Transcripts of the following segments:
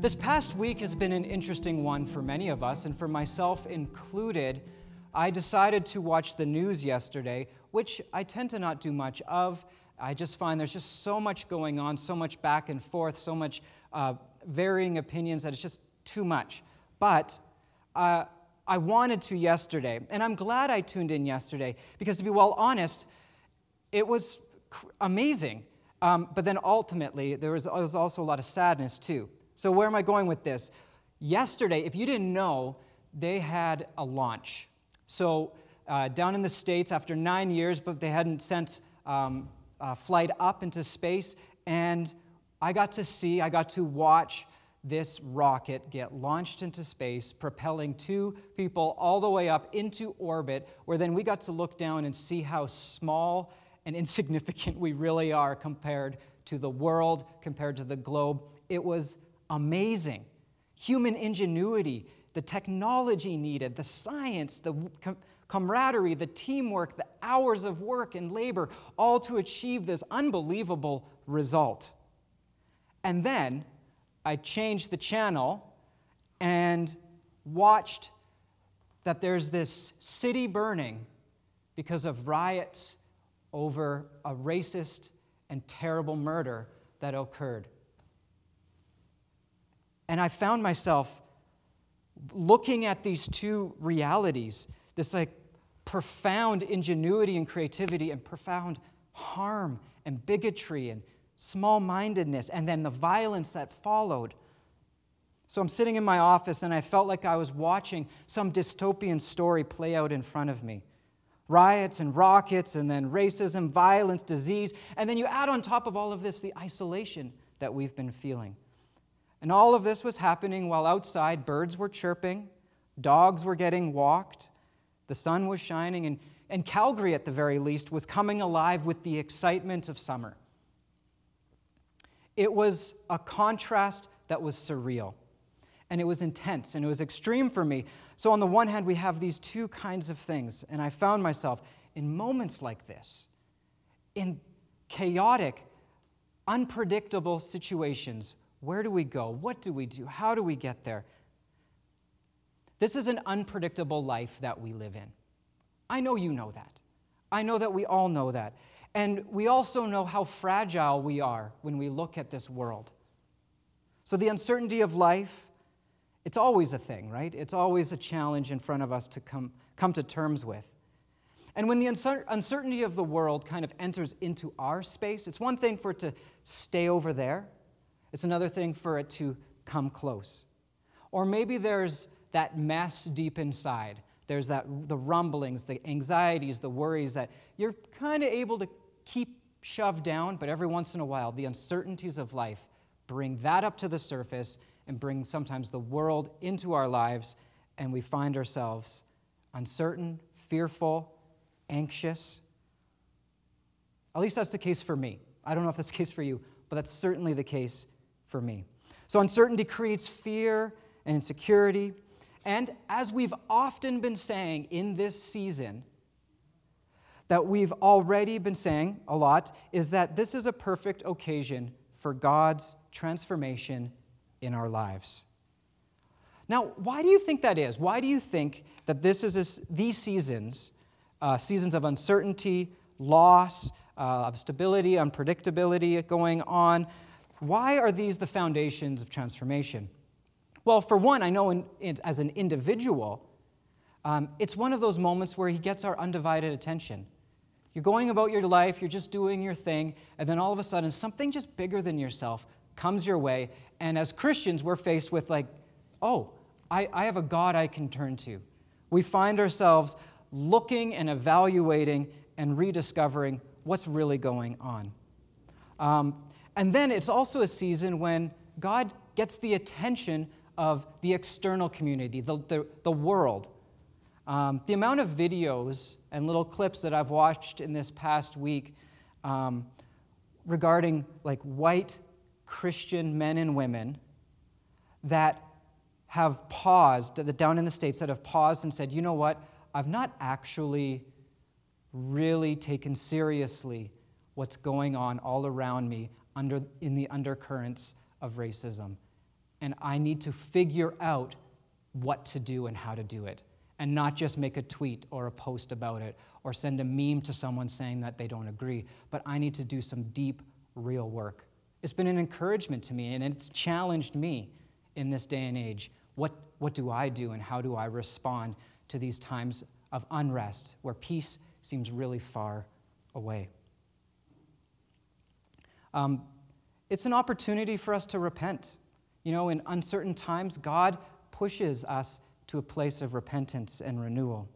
This past week has been an interesting one for many of us, and for myself included. I decided to watch the news yesterday, which I tend to not do much of. I just find there's just so much going on, so much back and forth, so much uh, varying opinions that it's just too much. But uh, I wanted to yesterday, and I'm glad I tuned in yesterday because, to be well honest, it was cr- amazing. Um, but then ultimately, there was, there was also a lot of sadness too. So, where am I going with this? Yesterday, if you didn't know, they had a launch. So, uh, down in the States, after nine years, but they hadn't sent um, a flight up into space, and I got to see, I got to watch this rocket get launched into space, propelling two people all the way up into orbit, where then we got to look down and see how small and insignificant we really are compared to the world, compared to the globe. It was amazing. Human ingenuity, the technology needed, the science, the com- camaraderie, the teamwork, the hours of work and labor, all to achieve this unbelievable result. And then I changed the channel and watched that there's this city burning because of riots over a racist and terrible murder that occurred. And I found myself looking at these two realities this like profound ingenuity and creativity and profound harm and bigotry and small mindedness and then the violence that followed. So I'm sitting in my office and I felt like I was watching some dystopian story play out in front of me. Riots and rockets, and then racism, violence, disease. And then you add on top of all of this the isolation that we've been feeling. And all of this was happening while outside birds were chirping, dogs were getting walked, the sun was shining, and, and Calgary, at the very least, was coming alive with the excitement of summer. It was a contrast that was surreal, and it was intense, and it was extreme for me. So, on the one hand, we have these two kinds of things, and I found myself in moments like this, in chaotic, unpredictable situations where do we go? What do we do? How do we get there? This is an unpredictable life that we live in. I know you know that. I know that we all know that. And we also know how fragile we are when we look at this world. So, the uncertainty of life, it's always a thing, right? It's always a challenge in front of us to come, come to terms with. And when the uncertainty of the world kind of enters into our space, it's one thing for it to stay over there, it's another thing for it to come close. Or maybe there's that mess deep inside. There's that the rumblings, the anxieties, the worries that you're kind of able to keep shoved down, but every once in a while, the uncertainties of life bring that up to the surface and bring sometimes the world into our lives, and we find ourselves uncertain, fearful, anxious. At least that's the case for me. I don't know if that's the case for you, but that's certainly the case for me. So, uncertainty creates fear and insecurity. And as we've often been saying in this season, that we've already been saying a lot, is that this is a perfect occasion for God's transformation in our lives. Now, why do you think that is? Why do you think that this is these seasons, uh, seasons of uncertainty, loss, uh, of stability, unpredictability going on, why are these the foundations of transformation? Well, for one, I know in, in, as an individual, um, it's one of those moments where he gets our undivided attention. You're going about your life, you're just doing your thing, and then all of a sudden, something just bigger than yourself comes your way. And as Christians, we're faced with, like, oh, I, I have a God I can turn to. We find ourselves looking and evaluating and rediscovering what's really going on. Um, and then it's also a season when God gets the attention of the external community, the, the, the world. Um, the amount of videos and little clips that I've watched in this past week um, regarding like white Christian men and women that have paused, that down in the States, that have paused and said, you know what, I've not actually really taken seriously what's going on all around me under, in the undercurrents of racism. and I need to figure out what to do and how to do it, and not just make a tweet or a post about it or send a meme to someone saying that they don't agree, but I need to do some deep, real work. It's been an encouragement to me, and it's challenged me in this day and age. What, what do I do, and how do I respond to these times of unrest where peace seems really far away? Um, it's an opportunity for us to repent. You know, in uncertain times, God pushes us to a place of repentance and renewal.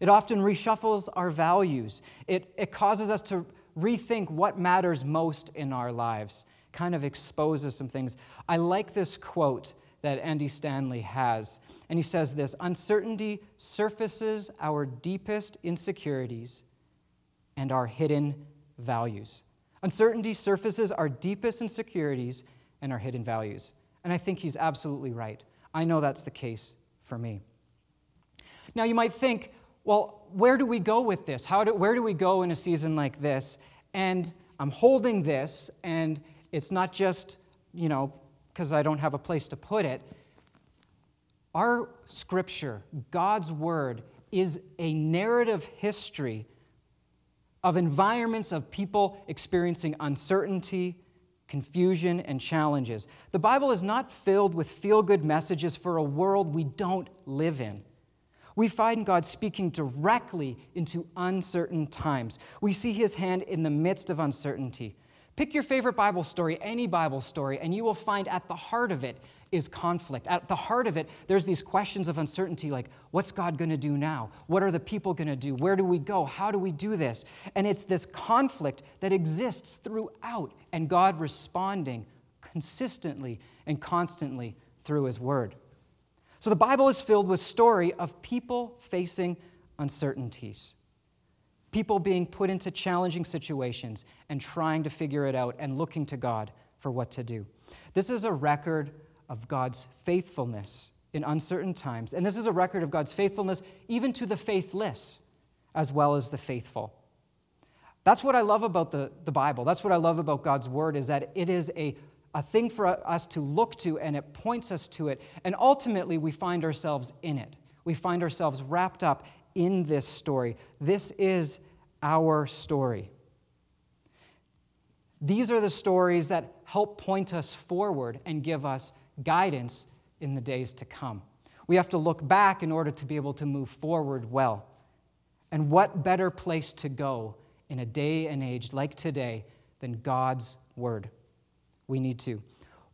It often reshuffles our values. It, it causes us to rethink what matters most in our lives, kind of exposes some things. I like this quote that Andy Stanley has, and he says this Uncertainty surfaces our deepest insecurities and our hidden values. Uncertainty surfaces our deepest insecurities and our hidden values. And I think he's absolutely right. I know that's the case for me. Now, you might think, well, where do we go with this? How do, where do we go in a season like this? And I'm holding this, and it's not just, you know, because I don't have a place to put it. Our scripture, God's word, is a narrative history of environments of people experiencing uncertainty, confusion, and challenges. The Bible is not filled with feel good messages for a world we don't live in. We find God speaking directly into uncertain times. We see his hand in the midst of uncertainty. Pick your favorite Bible story, any Bible story, and you will find at the heart of it is conflict. At the heart of it, there's these questions of uncertainty like, what's God going to do now? What are the people going to do? Where do we go? How do we do this? And it's this conflict that exists throughout, and God responding consistently and constantly through His Word. So the Bible is filled with story of people facing uncertainties. People being put into challenging situations and trying to figure it out and looking to God for what to do. This is a record of God's faithfulness in uncertain times. And this is a record of God's faithfulness even to the faithless as well as the faithful. That's what I love about the, the Bible. That's what I love about God's word is that it is a, a thing for us to look to and it points us to it. And ultimately, we find ourselves in it. We find ourselves wrapped up in this story. This is our story. These are the stories that help point us forward and give us guidance in the days to come. We have to look back in order to be able to move forward well. And what better place to go in a day and age like today than God's Word? We need to.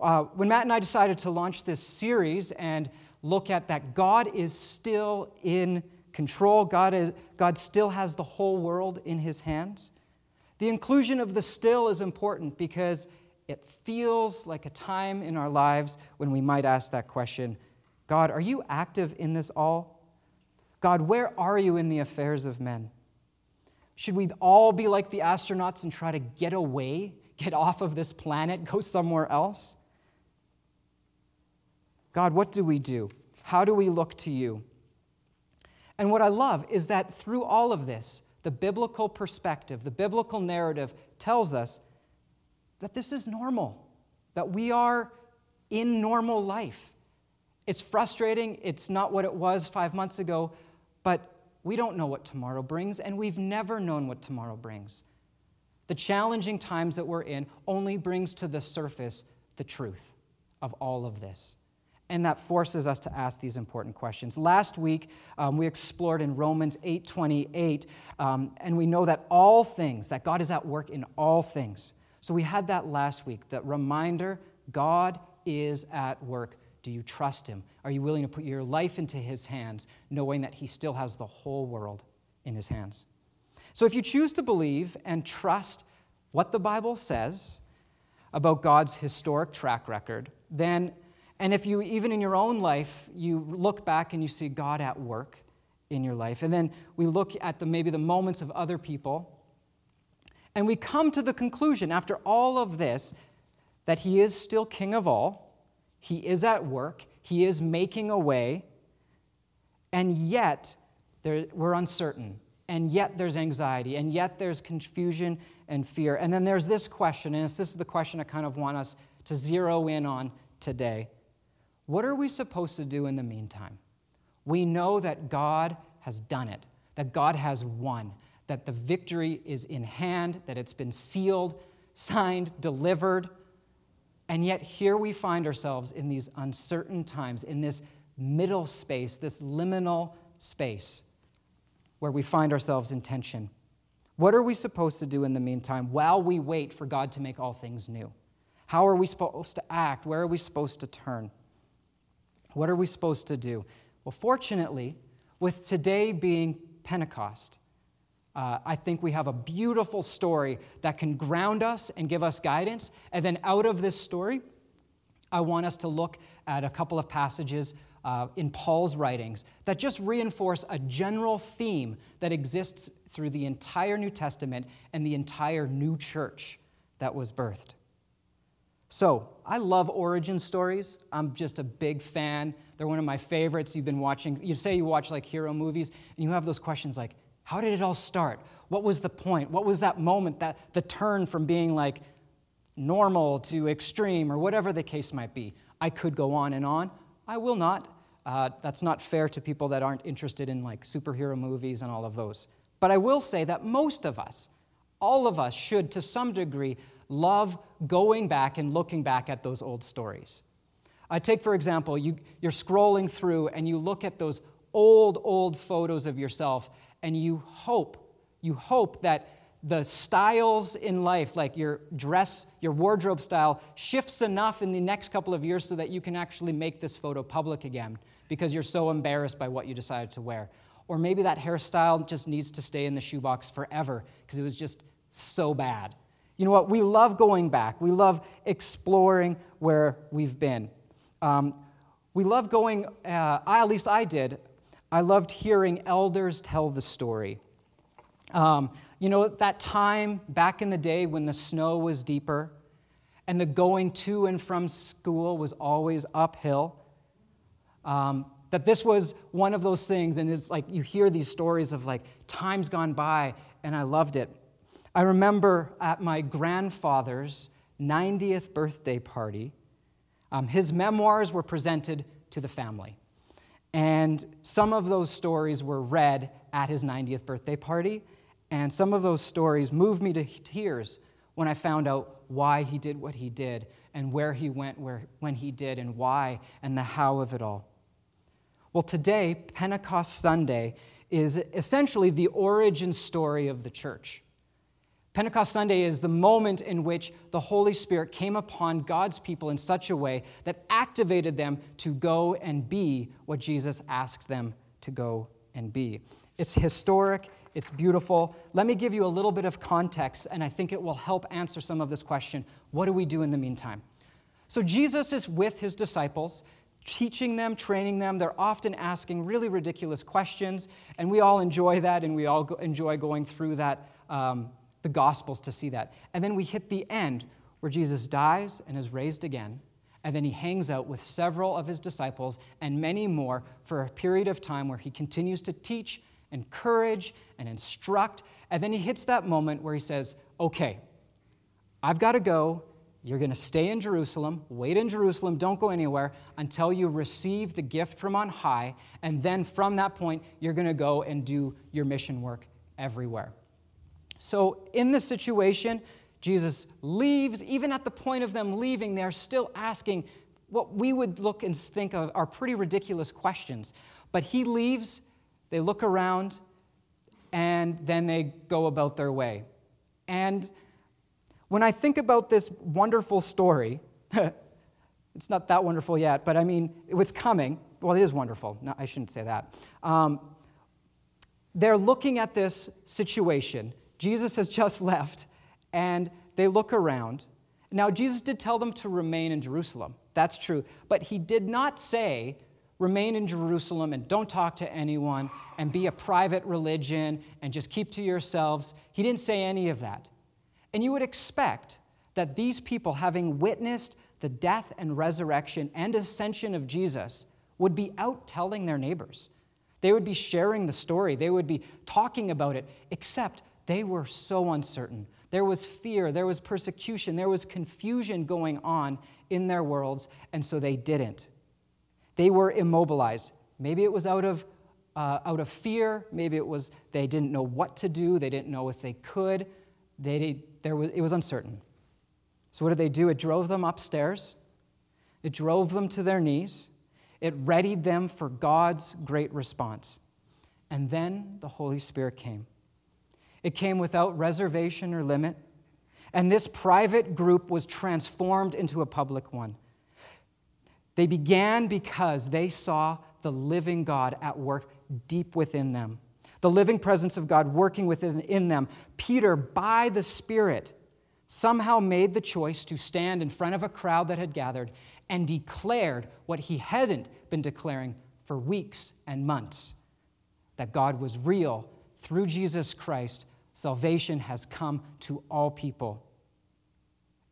Uh, when Matt and I decided to launch this series and look at that God is still in control, God, is, God still has the whole world in his hands, the inclusion of the still is important because it feels like a time in our lives when we might ask that question God, are you active in this all? God, where are you in the affairs of men? Should we all be like the astronauts and try to get away, get off of this planet, go somewhere else? God, what do we do? How do we look to you? And what I love is that through all of this, the biblical perspective, the biblical narrative tells us that this is normal, that we are in normal life. It's frustrating, it's not what it was five months ago, but we don't know what tomorrow brings, and we've never known what tomorrow brings. The challenging times that we're in only brings to the surface the truth of all of this. And that forces us to ask these important questions. Last week, um, we explored in Romans 8:28, um, and we know that all things, that God is at work in all things, so we had that last week, that reminder God is at work. Do you trust him? Are you willing to put your life into his hands, knowing that he still has the whole world in his hands? So if you choose to believe and trust what the Bible says about God's historic track record, then, and if you, even in your own life, you look back and you see God at work in your life, and then we look at the, maybe the moments of other people and we come to the conclusion, after all of this, that He is still King of all, He is at work, He is making a way, and yet there, we're uncertain, and yet there's anxiety, and yet there's confusion and fear. And then there's this question, and this is the question I kind of want us to zero in on today. What are we supposed to do in the meantime? We know that God has done it, that God has won, that the victory is in hand, that it's been sealed, signed, delivered. And yet, here we find ourselves in these uncertain times, in this middle space, this liminal space, where we find ourselves in tension. What are we supposed to do in the meantime while we wait for God to make all things new? How are we supposed to act? Where are we supposed to turn? What are we supposed to do? Well, fortunately, with today being Pentecost, uh, I think we have a beautiful story that can ground us and give us guidance. And then out of this story, I want us to look at a couple of passages uh, in Paul's writings that just reinforce a general theme that exists through the entire New Testament and the entire new church that was birthed. So, I love origin stories. I'm just a big fan. They're one of my favorites. You've been watching, you say you watch like hero movies, and you have those questions like, how did it all start? What was the point? What was that moment, that the turn from being like normal to extreme or whatever the case might be? I could go on and on. I will not. Uh, that's not fair to people that aren't interested in like superhero movies and all of those. But I will say that most of us, all of us, should to some degree love going back and looking back at those old stories. I take, for example, you, you're scrolling through and you look at those old, old photos of yourself, and you hope, you hope that the styles in life, like your dress, your wardrobe style, shifts enough in the next couple of years so that you can actually make this photo public again because you're so embarrassed by what you decided to wear. Or maybe that hairstyle just needs to stay in the shoebox forever because it was just so bad. You know what? We love going back. We love exploring where we've been. Um, we love going, uh, I, at least I did, I loved hearing elders tell the story. Um, you know, that time back in the day when the snow was deeper and the going to and from school was always uphill. Um, that this was one of those things, and it's like you hear these stories of like times gone by, and I loved it. I remember at my grandfather's 90th birthday party, um, his memoirs were presented to the family. And some of those stories were read at his 90th birthday party. And some of those stories moved me to tears when I found out why he did what he did and where he went where, when he did and why and the how of it all. Well, today, Pentecost Sunday, is essentially the origin story of the church. Pentecost Sunday is the moment in which the Holy Spirit came upon God's people in such a way that activated them to go and be what Jesus asked them to go and be. It's historic, it's beautiful. Let me give you a little bit of context, and I think it will help answer some of this question what do we do in the meantime? So, Jesus is with his disciples teaching them, training them. They're often asking really ridiculous questions, and we all enjoy that, and we all go, enjoy going through that, um, the Gospels to see that. And then we hit the end where Jesus dies and is raised again, and then he hangs out with several of his disciples and many more for a period of time where he continues to teach, encourage, and instruct. And then he hits that moment where he says, Okay, I've got to go. You're going to stay in Jerusalem, wait in Jerusalem, don't go anywhere until you receive the gift from on high. And then from that point, you're going to go and do your mission work everywhere. So, in this situation, Jesus leaves. Even at the point of them leaving, they're still asking what we would look and think of are pretty ridiculous questions. But he leaves, they look around, and then they go about their way. And when I think about this wonderful story, it's not that wonderful yet, but I mean, it's coming. Well, it is wonderful. No, I shouldn't say that. Um, they're looking at this situation. Jesus has just left, and they look around. Now, Jesus did tell them to remain in Jerusalem. That's true. But he did not say, remain in Jerusalem and don't talk to anyone and be a private religion and just keep to yourselves. He didn't say any of that. And you would expect that these people, having witnessed the death and resurrection and ascension of Jesus, would be out telling their neighbors. They would be sharing the story, they would be talking about it, except they were so uncertain. There was fear, there was persecution, there was confusion going on in their worlds, and so they didn't. They were immobilized. Maybe it was out of, uh, out of fear. Maybe it was they didn't know what to do. They didn't know if they could. They, there was, it was uncertain. So, what did they do? It drove them upstairs, it drove them to their knees, it readied them for God's great response. And then the Holy Spirit came. It came without reservation or limit. And this private group was transformed into a public one. They began because they saw the living God at work deep within them, the living presence of God working within in them. Peter, by the Spirit, somehow made the choice to stand in front of a crowd that had gathered and declared what he hadn't been declaring for weeks and months that God was real through Jesus Christ. Salvation has come to all people.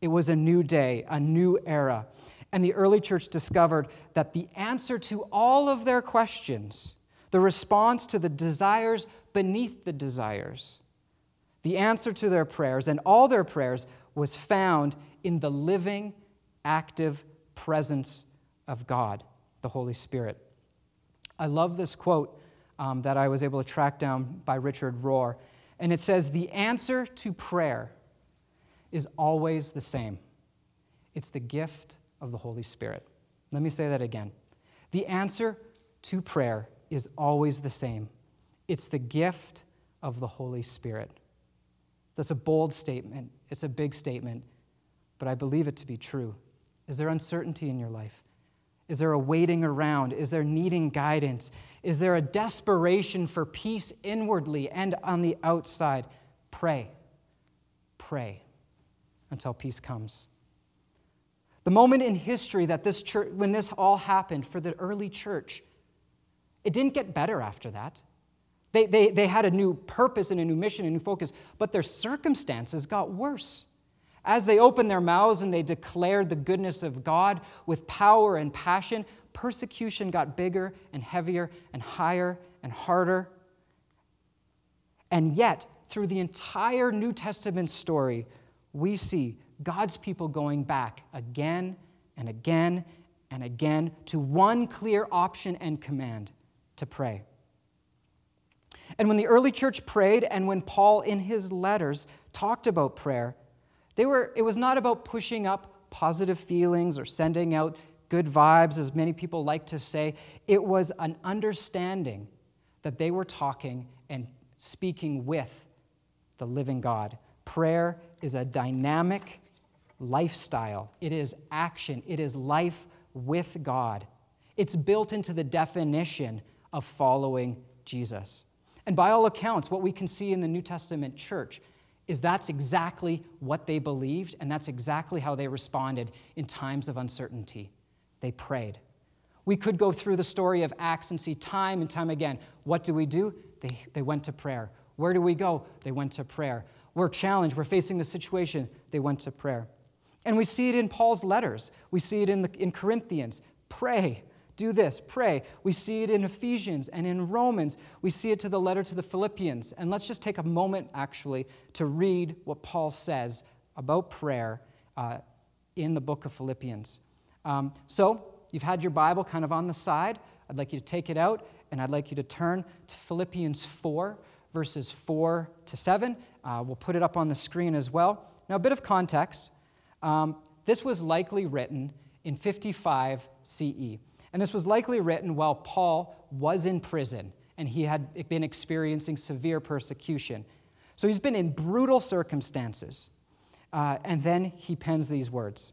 It was a new day, a new era. And the early church discovered that the answer to all of their questions, the response to the desires beneath the desires, the answer to their prayers and all their prayers was found in the living, active presence of God, the Holy Spirit. I love this quote um, that I was able to track down by Richard Rohr. And it says, The answer to prayer is always the same it's the gift of the Holy Spirit. Let me say that again. The answer to prayer is always the same it's the gift of the Holy Spirit. That's a bold statement, it's a big statement, but I believe it to be true. Is there uncertainty in your life? Is there a waiting around? Is there needing guidance? Is there a desperation for peace inwardly and on the outside? Pray. Pray until peace comes. The moment in history that this church, when this all happened for the early church, it didn't get better after that. They, they, they had a new purpose and a new mission, and a new focus, but their circumstances got worse. As they opened their mouths and they declared the goodness of God with power and passion, persecution got bigger and heavier and higher and harder. And yet, through the entire New Testament story, we see God's people going back again and again and again to one clear option and command to pray. And when the early church prayed, and when Paul in his letters talked about prayer, they were, it was not about pushing up positive feelings or sending out good vibes, as many people like to say. It was an understanding that they were talking and speaking with the living God. Prayer is a dynamic lifestyle, it is action, it is life with God. It's built into the definition of following Jesus. And by all accounts, what we can see in the New Testament church is that's exactly what they believed, and that's exactly how they responded in times of uncertainty. They prayed. We could go through the story of Acts and see time and time again. What do we do? They, they went to prayer. Where do we go? They went to prayer. We're challenged, we're facing the situation. They went to prayer. And we see it in Paul's letters, we see it in, the, in Corinthians. Pray. Do this, pray. We see it in Ephesians and in Romans. We see it to the letter to the Philippians. And let's just take a moment, actually, to read what Paul says about prayer uh, in the book of Philippians. Um, so, you've had your Bible kind of on the side. I'd like you to take it out, and I'd like you to turn to Philippians 4, verses 4 to 7. Uh, we'll put it up on the screen as well. Now, a bit of context. Um, this was likely written in 55 CE. And this was likely written while Paul was in prison and he had been experiencing severe persecution. So he's been in brutal circumstances. Uh, and then he pens these words.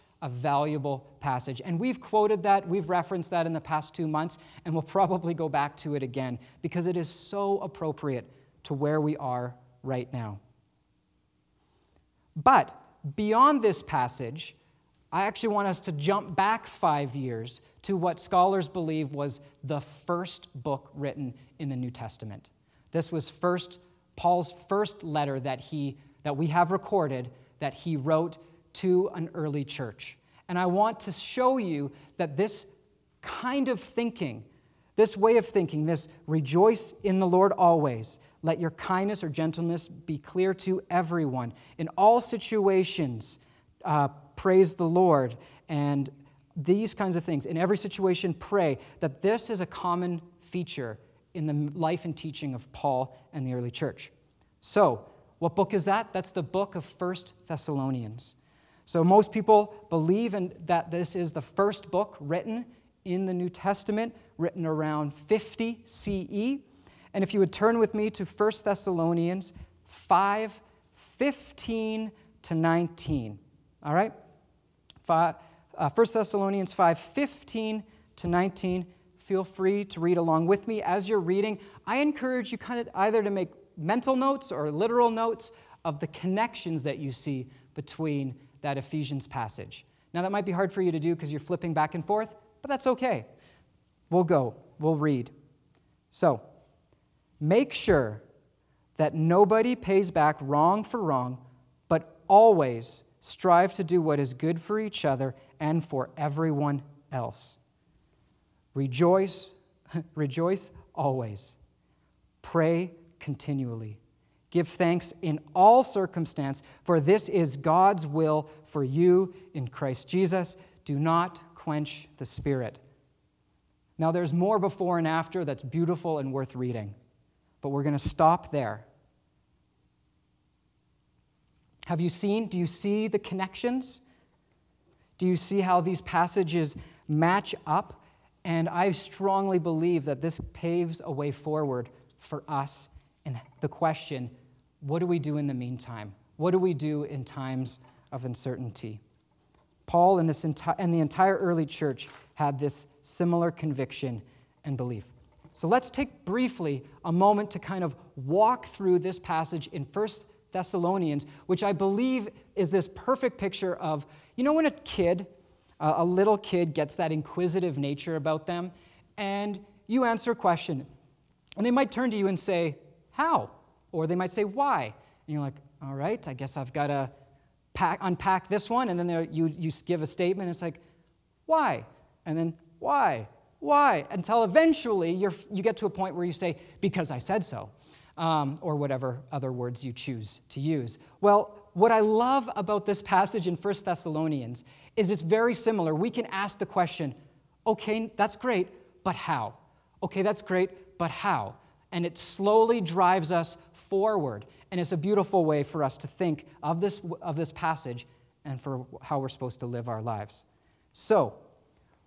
a valuable passage. And we've quoted that, we've referenced that in the past two months, and we'll probably go back to it again because it is so appropriate to where we are right now. But beyond this passage, I actually want us to jump back five years to what scholars believe was the first book written in the New Testament. This was first Paul's first letter that he that we have recorded that he wrote to an early church. And I want to show you that this kind of thinking, this way of thinking, this rejoice in the Lord always, let your kindness or gentleness be clear to everyone. In all situations, uh, praise the Lord. And these kinds of things. In every situation, pray that this is a common feature in the life and teaching of Paul and the early church. So, what book is that? That's the book of First Thessalonians. So, most people believe in, that this is the first book written in the New Testament, written around 50 CE. And if you would turn with me to 1 Thessalonians 5 15 to 19. All right? Five, uh, 1 Thessalonians 5 15 to 19. Feel free to read along with me as you're reading. I encourage you kind of either to make mental notes or literal notes of the connections that you see between that Ephesians passage. Now, that might be hard for you to do because you're flipping back and forth, but that's okay. We'll go, we'll read. So, make sure that nobody pays back wrong for wrong, but always strive to do what is good for each other and for everyone else. Rejoice, rejoice always. Pray continually. Give thanks in all circumstance, for this is God's will for you in Christ Jesus. Do not quench the Spirit. Now, there's more before and after that's beautiful and worth reading, but we're going to stop there. Have you seen? Do you see the connections? Do you see how these passages match up? And I strongly believe that this paves a way forward for us in the question what do we do in the meantime? What do we do in times of uncertainty? Paul and, this enti- and the entire early church had this similar conviction and belief. So let's take briefly a moment to kind of walk through this passage in 1 Thessalonians, which I believe is this perfect picture of, you know, when a kid, a little kid gets that inquisitive nature about them, and you answer a question, and they might turn to you and say, How? Or they might say, Why? And you're like, All right, I guess I've got to pack, unpack this one. And then you, you give a statement, it's like, Why? And then, Why? Why? Until eventually you you get to a point where you say, Because I said so. Um, or whatever other words you choose to use. Well, what I love about this passage in 1 Thessalonians is it's very similar. We can ask the question, okay, that's great, but how? Okay, that's great, but how? And it slowly drives us forward. And it's a beautiful way for us to think of this, of this passage and for how we're supposed to live our lives. So,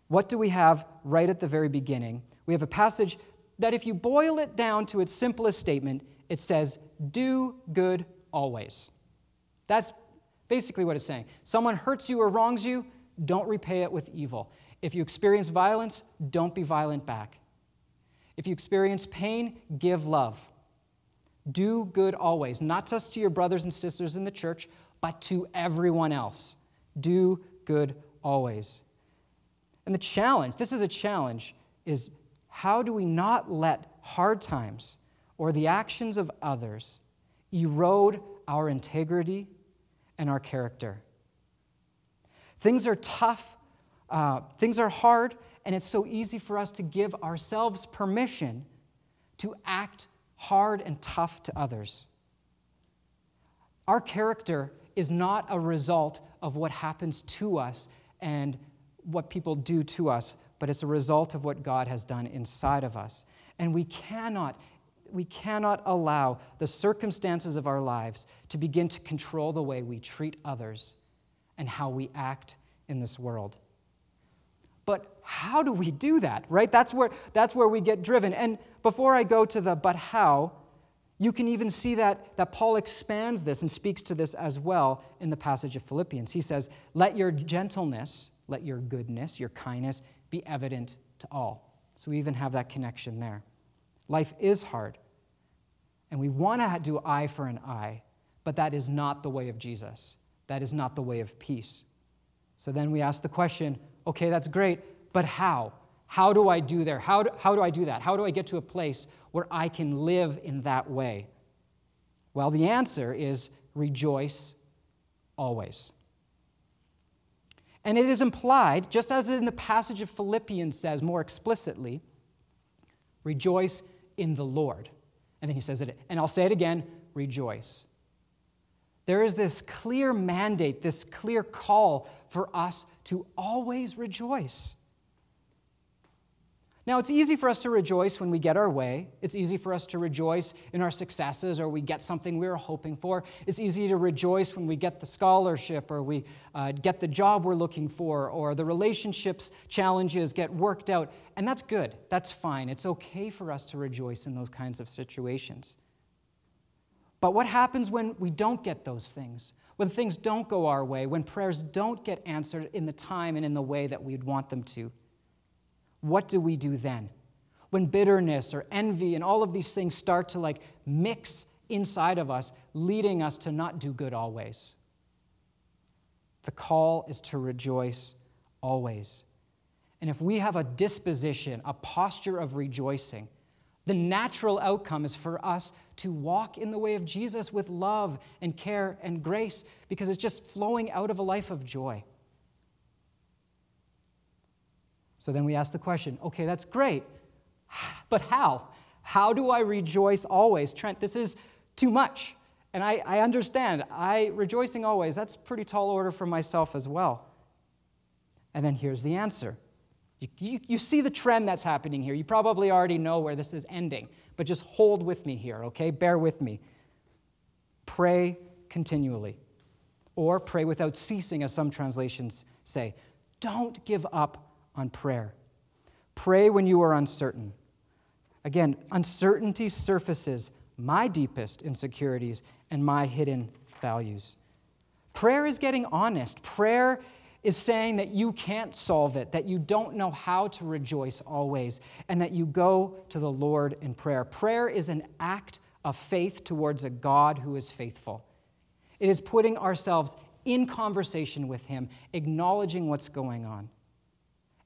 what do we have right at the very beginning? We have a passage that, if you boil it down to its simplest statement, it says, Do good always. That's basically what it's saying. Someone hurts you or wrongs you, don't repay it with evil. If you experience violence, don't be violent back. If you experience pain, give love. Do good always, not just to your brothers and sisters in the church, but to everyone else. Do good always. And the challenge, this is a challenge, is how do we not let hard times or the actions of others erode our integrity and our character? Things are tough, uh, things are hard, and it's so easy for us to give ourselves permission to act hard and tough to others. Our character is not a result of what happens to us and what people do to us, but it's a result of what God has done inside of us. And we cannot, we cannot allow the circumstances of our lives to begin to control the way we treat others and how we act in this world. But how do we do that, right? That's where, that's where we get driven. And before I go to the but how, you can even see that, that Paul expands this and speaks to this as well in the passage of Philippians. He says, Let your gentleness, let your goodness, your kindness be evident to all. So we even have that connection there. Life is hard, and we want to do eye for an eye, but that is not the way of Jesus. That is not the way of peace. So then we ask the question okay, that's great, but how? How do I do there? How do, how do I do that? How do I get to a place where I can live in that way? Well, the answer is rejoice always. And it is implied, just as in the passage of Philippians says more explicitly, rejoice in the Lord. And then he says it, and I'll say it again rejoice. There is this clear mandate, this clear call for us to always rejoice. Now, it's easy for us to rejoice when we get our way. It's easy for us to rejoice in our successes or we get something we were hoping for. It's easy to rejoice when we get the scholarship or we uh, get the job we're looking for or the relationships challenges get worked out. And that's good. That's fine. It's okay for us to rejoice in those kinds of situations. But what happens when we don't get those things? When things don't go our way, when prayers don't get answered in the time and in the way that we'd want them to? What do we do then? When bitterness or envy and all of these things start to like mix inside of us, leading us to not do good always. The call is to rejoice always. And if we have a disposition, a posture of rejoicing, the natural outcome is for us to walk in the way of Jesus with love and care and grace because it's just flowing out of a life of joy. So then we ask the question okay, that's great, but how? How do I rejoice always? Trent, this is too much. And I, I understand. I rejoicing always, that's pretty tall order for myself as well. And then here's the answer. You, you, you, see the trend that's happening here. You probably already know where this is ending, but just hold with me here, okay? Bear with me. Pray continually, or pray without ceasing, as some translations say. Don't give up on prayer. Pray when you are uncertain. Again, uncertainty surfaces my deepest insecurities and my hidden values. Prayer is getting honest. Prayer is saying that you can't solve it, that you don't know how to rejoice always, and that you go to the Lord in prayer. Prayer is an act of faith towards a God who is faithful. It is putting ourselves in conversation with Him, acknowledging what's going on.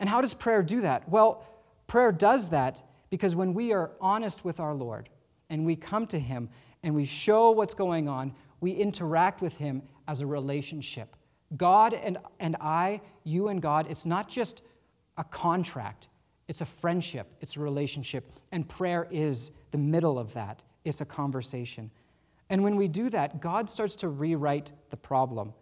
And how does prayer do that? Well, prayer does that because when we are honest with our Lord and we come to Him and we show what's going on, we interact with Him as a relationship. God and, and I, you and God, it's not just a contract, it's a friendship, it's a relationship. And prayer is the middle of that, it's a conversation. And when we do that, God starts to rewrite the problem.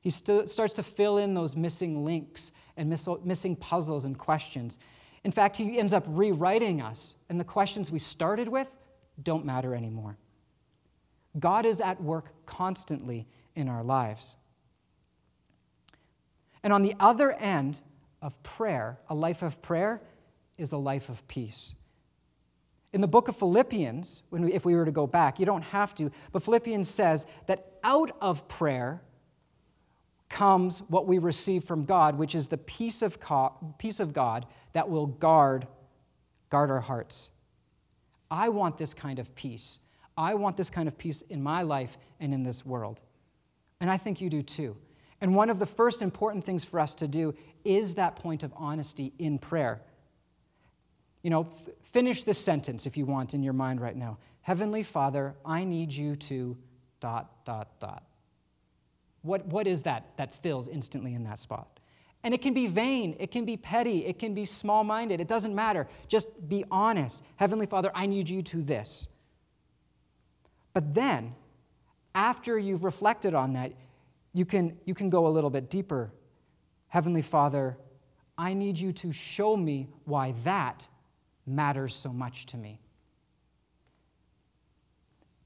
He st- starts to fill in those missing links and miss- missing puzzles and questions. In fact, he ends up rewriting us, and the questions we started with don't matter anymore. God is at work constantly in our lives. And on the other end of prayer, a life of prayer is a life of peace. In the book of Philippians, when we, if we were to go back, you don't have to, but Philippians says that out of prayer, comes what we receive from God, which is the peace of, peace of God that will guard, guard our hearts. I want this kind of peace. I want this kind of peace in my life and in this world. And I think you do too. And one of the first important things for us to do is that point of honesty in prayer. You know, f- finish this sentence if you want in your mind right now. Heavenly Father, I need you to dot, dot, dot. What, what is that that fills instantly in that spot? And it can be vain, it can be petty, it can be small minded, it doesn't matter. Just be honest. Heavenly Father, I need you to this. But then, after you've reflected on that, you can, you can go a little bit deeper. Heavenly Father, I need you to show me why that matters so much to me.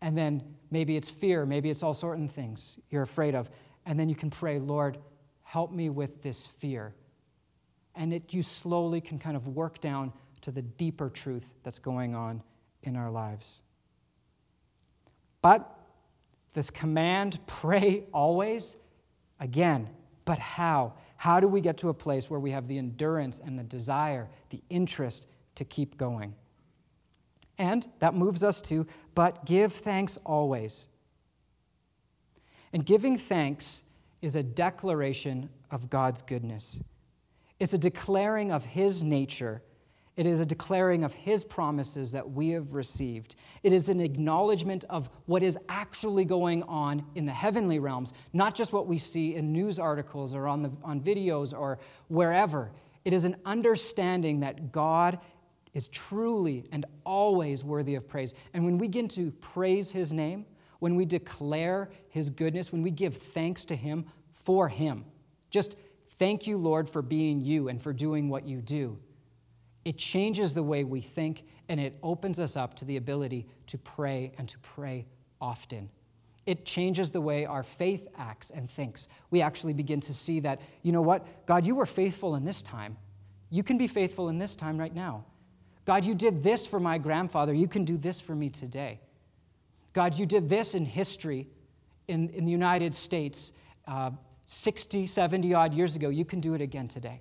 And then maybe it's fear, maybe it's all sorts of things you're afraid of. And then you can pray, Lord, help me with this fear. And it, you slowly can kind of work down to the deeper truth that's going on in our lives. But this command, pray always, again, but how? How do we get to a place where we have the endurance and the desire, the interest to keep going? And that moves us to, but give thanks always. And giving thanks is a declaration of God's goodness. It's a declaring of His nature. It is a declaring of His promises that we have received. It is an acknowledgement of what is actually going on in the heavenly realms, not just what we see in news articles or on, the, on videos or wherever. It is an understanding that God is truly and always worthy of praise. And when we begin to praise His name, when we declare His goodness, when we give thanks to Him for Him, just thank you, Lord, for being you and for doing what you do. It changes the way we think and it opens us up to the ability to pray and to pray often. It changes the way our faith acts and thinks. We actually begin to see that, you know what? God, you were faithful in this time. You can be faithful in this time right now. God, you did this for my grandfather. You can do this for me today. God, you did this in history in, in the United States uh, 60, 70 odd years ago. You can do it again today.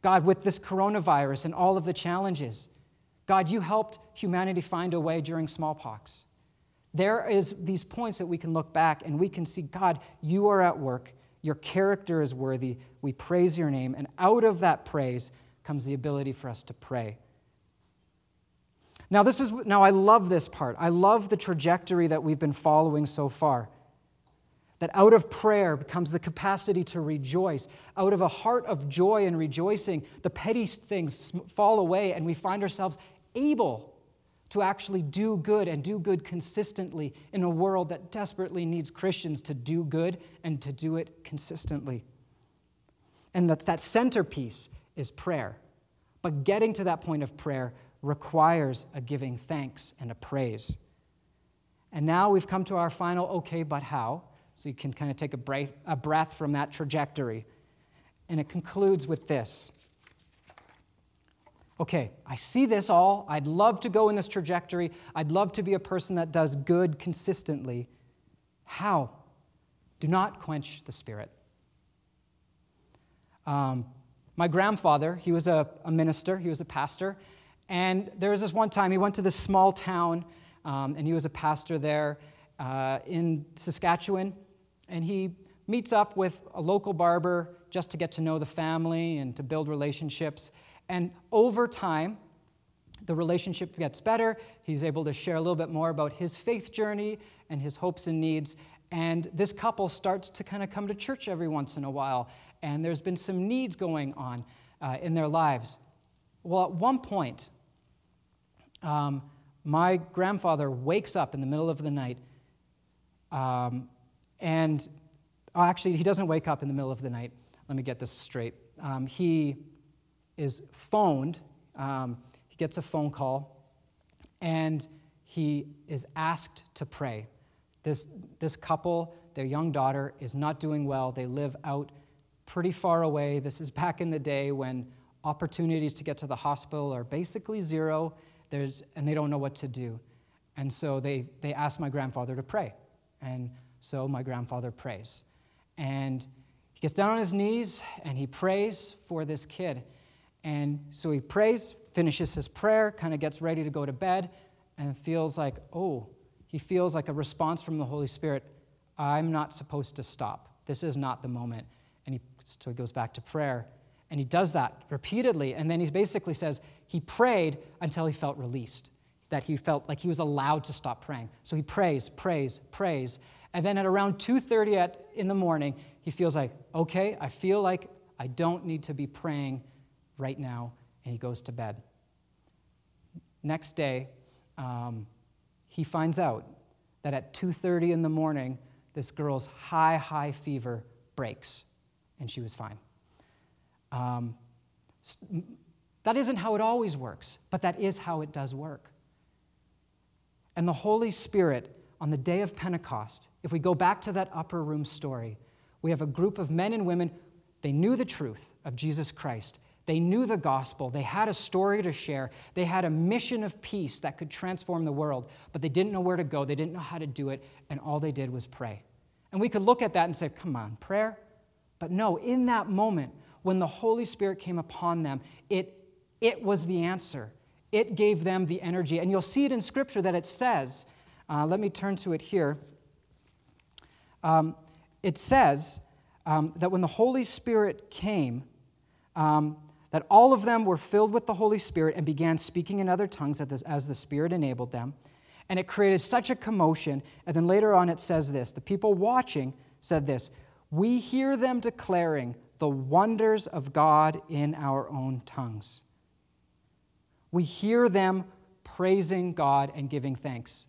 God, with this coronavirus and all of the challenges, God, you helped humanity find a way during smallpox. There is these points that we can look back and we can see, God, you are at work. Your character is worthy. We praise your name. And out of that praise, comes the ability for us to pray. Now, this is now I love this part. I love the trajectory that we've been following so far. That out of prayer becomes the capacity to rejoice. Out of a heart of joy and rejoicing, the petty things fall away, and we find ourselves able to actually do good and do good consistently in a world that desperately needs Christians to do good and to do it consistently. And that's that centerpiece is prayer. But getting to that point of prayer requires a giving thanks and a praise. And now we've come to our final okay, but how? So you can kind of take a breath, a breath from that trajectory. And it concludes with this. Okay, I see this all. I'd love to go in this trajectory. I'd love to be a person that does good consistently. How? Do not quench the spirit. Um, my grandfather, he was a, a, minister, he was a pastor, and there was this one time he went to this small town, um, and he was a pastor there uh, in Saskatchewan, and he meets up with a local barber just to get to know the family and to build relationships. And over time, the relationship gets better. He's able to share a little bit more about his faith journey and his hopes and needs. And this couple starts to kind of come to church every once in a while and there's been some needs going on uh, in their lives. Well, at one point, um, my grandfather wakes up in the middle of the night, um, and oh, actually, he doesn't wake up in the middle of the night. Let me get this straight. Um, he is phoned, um, he gets a phone call, and he is asked to pray. This, this couple, their young daughter, is not doing well. They live out pretty far away. This is back in the day when opportunities to get to the hospital are basically zero, There's, and they don't know what to do. And so they, they ask my grandfather to pray. And so my grandfather prays. And he gets down on his knees and he prays for this kid. And so he prays, finishes his prayer, kind of gets ready to go to bed, and feels like, oh, he feels like a response from the Holy Spirit I'm not supposed to stop. This is not the moment. And he, so he goes back to prayer. And he does that repeatedly. And then he basically says he prayed until he felt released, that he felt like he was allowed to stop praying. So he prays, prays, prays. And then at around 2.30 in the morning, he feels like, okay, I feel like I don't need to be praying right now. And he goes to bed. Next day, um, he finds out that at 2.30 in the morning, this girl's high, high fever breaks and she was fine. Um, that isn't how it always works, but that is how it does work. And the Holy Spirit, on the day of Pentecost, if we go back to that upper room story, we have a group of men and women, they knew the truth of Jesus Christ. They knew the gospel. They had a story to share. They had a mission of peace that could transform the world, but they didn't know where to go. They didn't know how to do it, and all they did was pray. And we could look at that and say, come on, prayer? But no, in that moment, when the Holy Spirit came upon them, it, it was the answer. It gave them the energy. And you'll see it in Scripture that it says, uh, let me turn to it here. Um, it says um, that when the Holy Spirit came, um, that all of them were filled with the Holy Spirit and began speaking in other tongues as the Spirit enabled them. And it created such a commotion. And then later on, it says this the people watching said this We hear them declaring the wonders of God in our own tongues. We hear them praising God and giving thanks.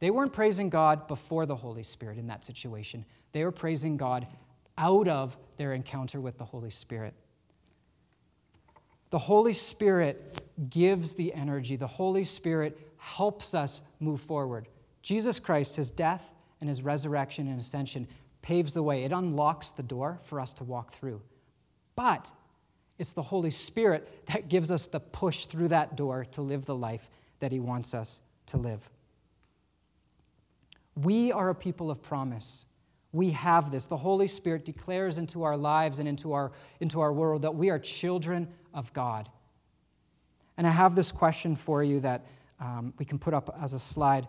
They weren't praising God before the Holy Spirit in that situation, they were praising God out of their encounter with the Holy Spirit. The Holy Spirit gives the energy, the Holy Spirit helps us move forward. Jesus Christ, his death and his resurrection and ascension, paves the way. It unlocks the door for us to walk through. But it's the Holy Spirit that gives us the push through that door to live the life that he wants us to live. We are a people of promise. We have this. The Holy Spirit declares into our lives and into our, into our world that we are children of God. And I have this question for you that um, we can put up as a slide.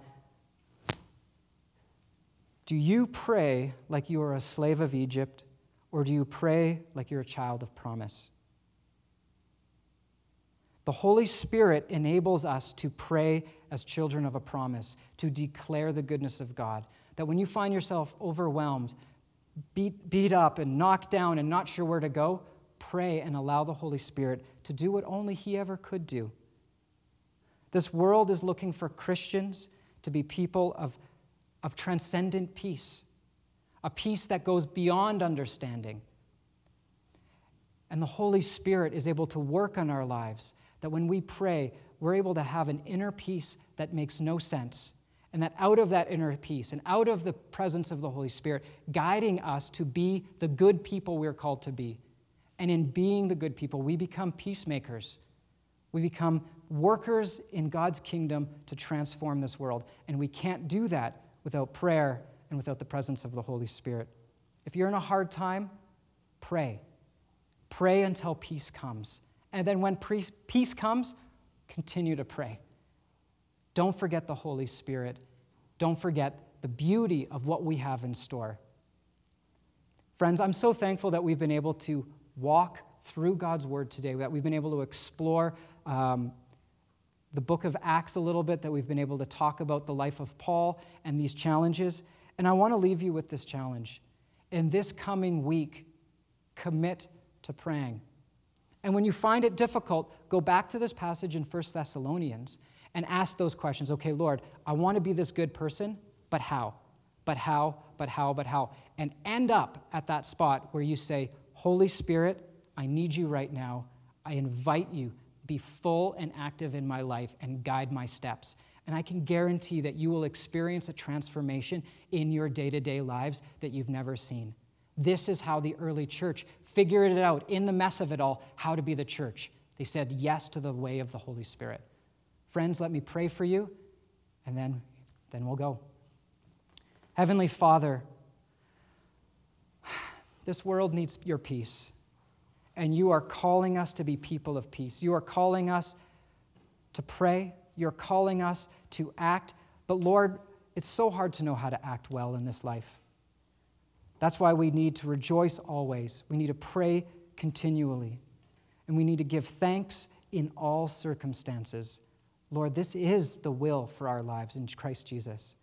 Do you pray like you are a slave of Egypt, or do you pray like you're a child of promise? The Holy Spirit enables us to pray as children of a promise, to declare the goodness of God. That when you find yourself overwhelmed, beat, beat up, and knocked down, and not sure where to go, pray and allow the Holy Spirit to do what only He ever could do. This world is looking for Christians to be people of, of transcendent peace, a peace that goes beyond understanding. And the Holy Spirit is able to work on our lives that when we pray, we're able to have an inner peace that makes no sense. And that out of that inner peace and out of the presence of the Holy Spirit, guiding us to be the good people we're called to be. And in being the good people, we become peacemakers. We become workers in God's kingdom to transform this world. And we can't do that without prayer and without the presence of the Holy Spirit. If you're in a hard time, pray. Pray until peace comes. And then when peace comes, continue to pray. Don't forget the Holy Spirit. Don't forget the beauty of what we have in store. Friends, I'm so thankful that we've been able to walk through God's Word today, that we've been able to explore um, the book of Acts a little bit, that we've been able to talk about the life of Paul and these challenges. And I want to leave you with this challenge. In this coming week, commit to praying. And when you find it difficult, go back to this passage in 1 Thessalonians and ask those questions. Okay, Lord, I want to be this good person, but how? But how? But how? But how? And end up at that spot where you say, Holy Spirit, I need you right now. I invite you, be full and active in my life and guide my steps. And I can guarantee that you will experience a transformation in your day to day lives that you've never seen. This is how the early church figured it out in the mess of it all how to be the church. They said yes to the way of the Holy Spirit. Friends, let me pray for you, and then, then we'll go. Heavenly Father, this world needs your peace, and you are calling us to be people of peace. You are calling us to pray, you're calling us to act, but Lord, it's so hard to know how to act well in this life. That's why we need to rejoice always. We need to pray continually. And we need to give thanks in all circumstances. Lord, this is the will for our lives in Christ Jesus.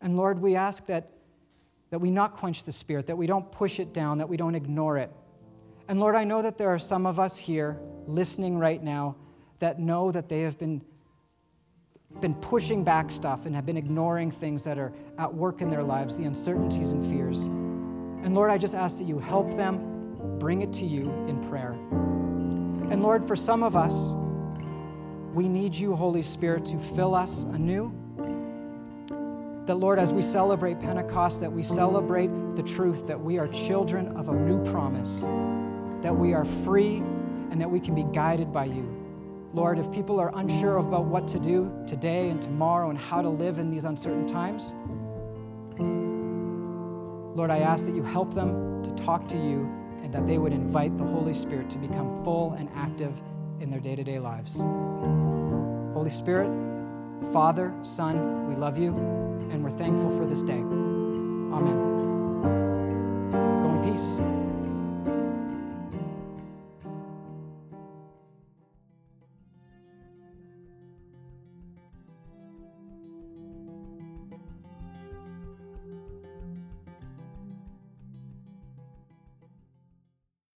And Lord, we ask that, that we not quench the Spirit, that we don't push it down, that we don't ignore it. And Lord, I know that there are some of us here listening right now that know that they have been been pushing back stuff and have been ignoring things that are at work in their lives, the uncertainties and fears. And Lord, I just ask that you help them bring it to you in prayer. And Lord, for some of us, we need you, Holy Spirit, to fill us anew. That, Lord, as we celebrate Pentecost, that we celebrate the truth that we are children of a new promise, that we are free, and that we can be guided by you. Lord, if people are unsure about what to do today and tomorrow and how to live in these uncertain times, Lord, I ask that you help them to talk to you and that they would invite the Holy Spirit to become full and active in their day to day lives. Holy Spirit, Father, Son, we love you and we're thankful for this day. Amen. Peace.